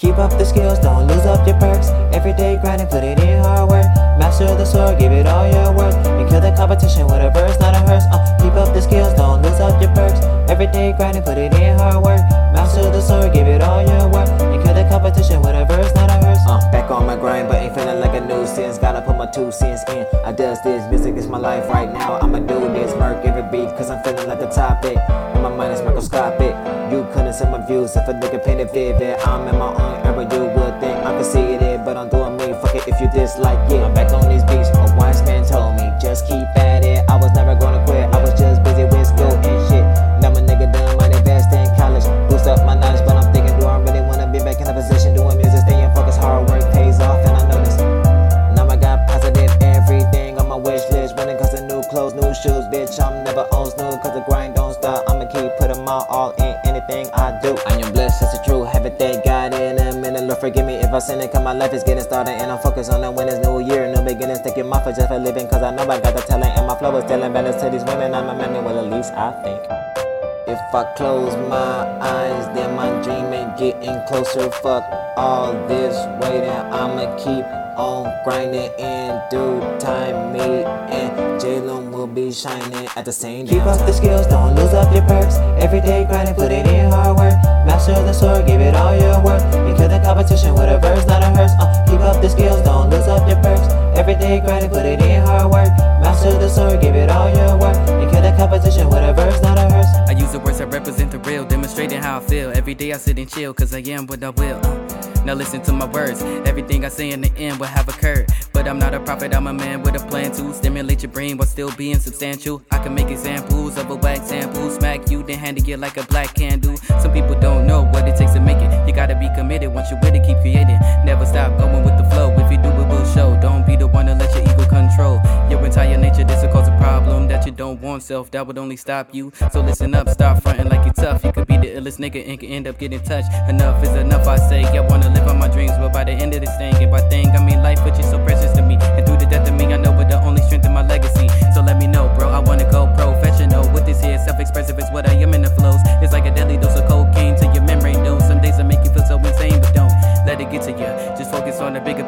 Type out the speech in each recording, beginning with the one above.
Keep up the skills, don't lose up your perks. Every day grinding, put it in hard work. Master the sword, give it all your worth. And kill the competition with a verse, not a hearse. Uh, keep up the skills, don't lose up your perks. Every day grinding, put it in hard work. Master the sword, give it all your worth. The competition with a verse, not a hearse. Uh, back on my grind, but ain't feeling like a nuisance. Gotta put my two cents in. I does this, music is my life right now. I'ma do this, murk every beat, cause I'm feeling like a topic. And my mind is microscopic. You couldn't see my views if a nigga painted vivid. I'm in my own era, you would think I could see it, but I'm doing me. Fuck it if you dislike it. I'm back on these beats. A wise man told me, just keep at it. My all in anything I do. I am blessed, it's the truth. Haven't thank God in a minute. Lord, forgive me if I sin it, cause my life is getting started. And I'm focused on the when it's new year, new beginnings. You, my for just for living, cause I know I got the talent. And my flow is telling balance to these women. I'm a man, well, at least I think. If I close my eyes, then my dream ain't getting closer. Fuck all this waiting, I'ma keep on grinding in due time. Me and Jalen will be shining at the same time. Keep up the skills, don't lose up your perks. Every Day grinding, put it in hard work. Master the sword, give it all your worth. And kill the competition with a verse, not a hearse. I use the words that represent the real, demonstrating how I feel. Every day I sit and chill, cause I am what I will. Uh, now listen to my words. Everything I say in the end will have occurred. But I'm not a prophet, I'm a man with a plan to stimulate your brain while still being substantial. I can make examples of a wax sample, smack you, then hand it like a black candle. Some people don't know what it takes to make it. You gotta be committed once you're with it, keep creating. Never stop going with the flow. If you do, you don't want self. That would only stop you. So listen up, stop fronting like you tough. You could be the illest nigga and can end up getting touched. Enough is enough, I say. I wanna live on my dreams, but by the end of this thing, if I think, I mean life, which is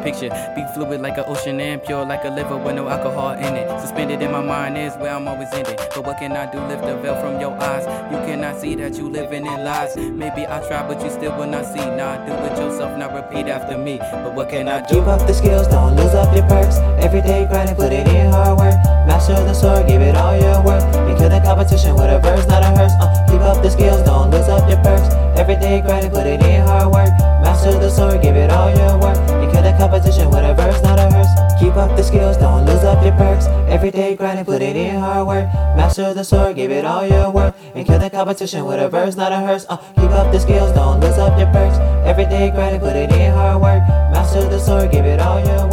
picture. Be fluid like an ocean and pure like a liver with no alcohol in it. Suspended in my mind is where I'm always ending. But what can I do? Lift the veil from your eyes. You cannot see that you living in lies. Maybe I try, but you still will not see. Nah, do it yourself, now repeat after me. But what can I do? Keep up the skills, don't lose up your perks. Every day grinding, put it in hard work. Master the sword, give it all your. And kill the competition with a verse, not a hearse. Uh, keep up the skills, don't lose up your perks. Every day grinding, Keep up the skills, don't lose up your perks. Every day grinding, put it in hard work. Master the sword, give it all your worth. And kill the competition with a verse, not a hearse. Uh, keep up the skills, don't lose up your perks. Every day grinding, put it in hard work. Master the sword, give it all your worth.